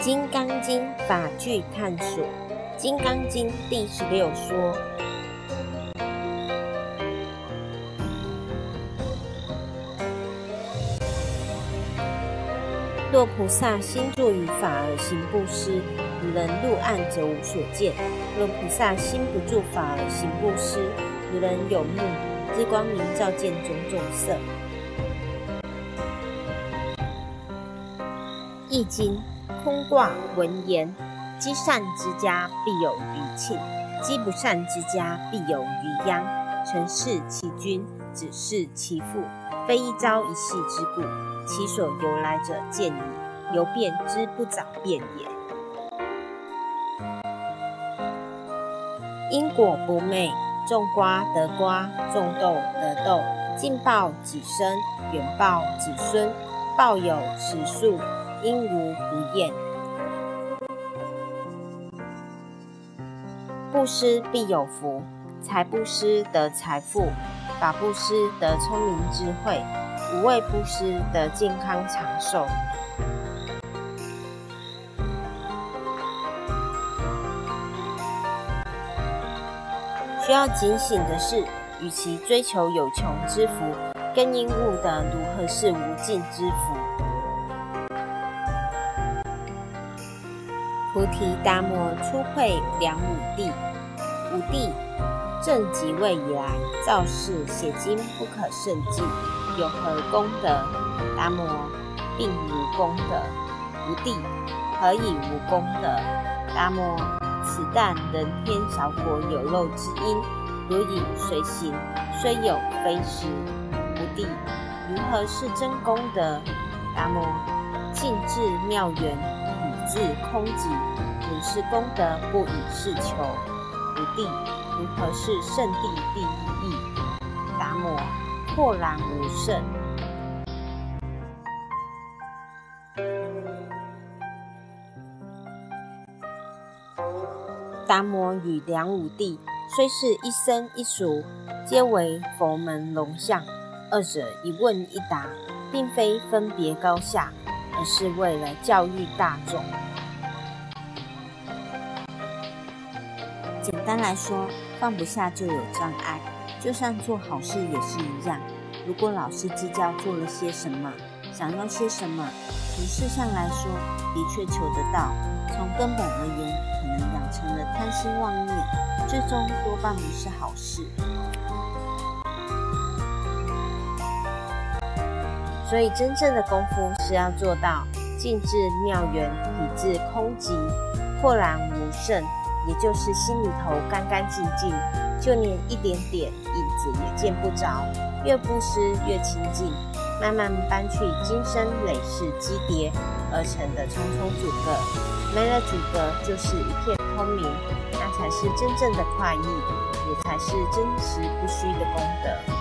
《金刚经》法句探索，《金刚经》第十六说：若菩萨心住于法而行布施，如人入暗则无所见；若菩萨心不住法而行布施，如人有目，日光明照见种种色。《易经》空卦文言：积善之家必有余庆，积不善之家必有余殃。臣事其君，子事其父，非一朝一夕之故，其所由来者见矣。由变之不早变也。因果不昧，种瓜得瓜，种豆得豆，近报己身，远报子孙，报有时数，因无不厌。布施必有福，财布施得财富，法布施得聪明智慧，无畏布施得健康长寿。需要警醒的是，与其追求有穷之福，更应悟得如何是无尽之福。菩提达摩初会梁武帝，武帝正即位以来，造事写经不可胜计，有何功德？达摩并无功德。武帝何以无功德？达摩此但人天小果有漏之因，如影随形，虽有非实。武帝如何是真功德？达摩尽至妙缘。自空寂，如是功德不以事求。五地如何是圣地第一义？达摩豁然无胜。达摩与梁武帝虽是一生一熟，皆为佛门龙象，二者一问一答，并非分别高下。而是为了教育大众。简单来说，放不下就有障碍。就算做好事也是一样。如果老是计较做了些什么，想要些什么，从事上来说，的确求得到；从根本而言，可能养成了贪心妄念，最终多半不是好事。所以，真正的功夫是要做到静至妙缘，体至空寂，豁然无剩，也就是心里头干干净净，就连一点点影子也见不着。越布施越清净，慢慢搬去今生累世积叠而成的重重阻隔，没了阻隔就是一片通明，那才是真正的快意，也才是真实不虚的功德。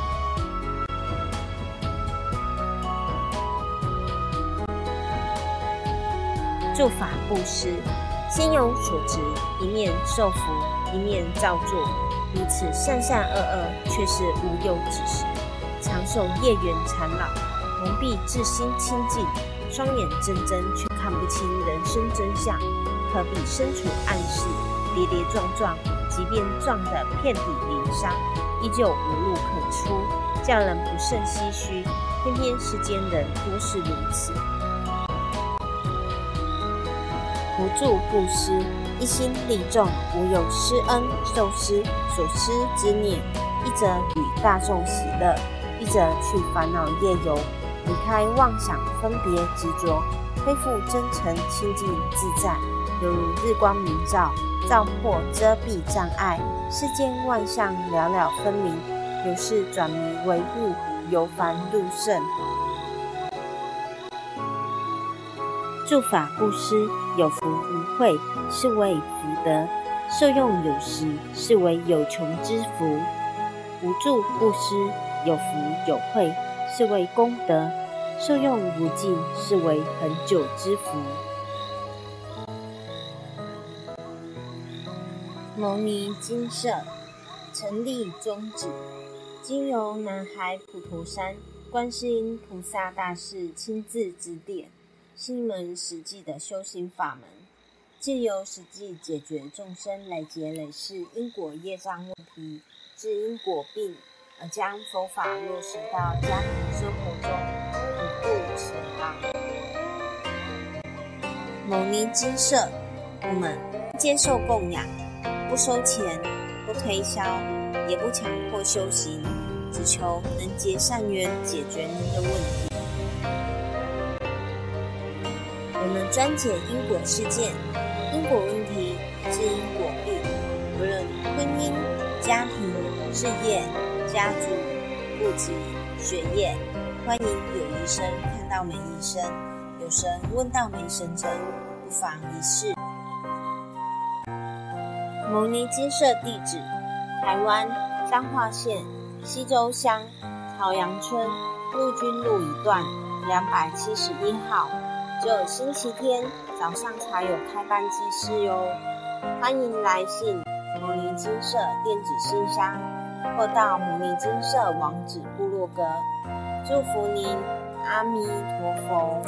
助法布施，心有所值，一面受福，一面造作，如此善善恶恶，却是无有止时。常受业缘缠绕，蒙蔽自心清净，双眼睁睁却看不清人生真相。可比身处暗室，跌跌撞撞，即便撞得遍体鳞伤，依旧无路可出，叫人不胜唏嘘。偏偏世间人多是如此。不住布施，一心利众，无有施恩受施所施之念。一则与大众喜乐，一则去烦恼业游，离开妄想分别执着，恢复真诚清净自在，犹如日光明照，照破遮蔽障碍，世间万象了了分明，有事转迷为悟，由凡入圣。助法布施，有福无慧，是为福德；受用有时，是为有穷之福；无助布施，有福有慧，是为功德；受用无尽，是为恒久之福。牟尼金舍成立宗旨，经由南海普陀山观世音菩萨大士亲自指点。是一门实际的修行法门，借由实际解决众生累劫累世因果业障问题，治因果病，而将佛法落实到家庭生活中，不步慈航。牟尼精舍，我们接受供养，不收钱，不推销，也不强迫修行，只求能结善缘，解决您的问题。们专解因果事件、因果问题、治因果病，无论婚姻、家庭、事业、家族、户籍、学业，欢迎有医生看到没医生，有神问到没神针，不妨一试。牟尼金舍地址：台湾彰化县西周乡朝阳村陆军路一段两百七十一号。只有星期天早上才有开班机师哟，欢迎来信摩尼金色电子信箱，或到摩尼金色网址部落格。祝福您，阿弥陀佛。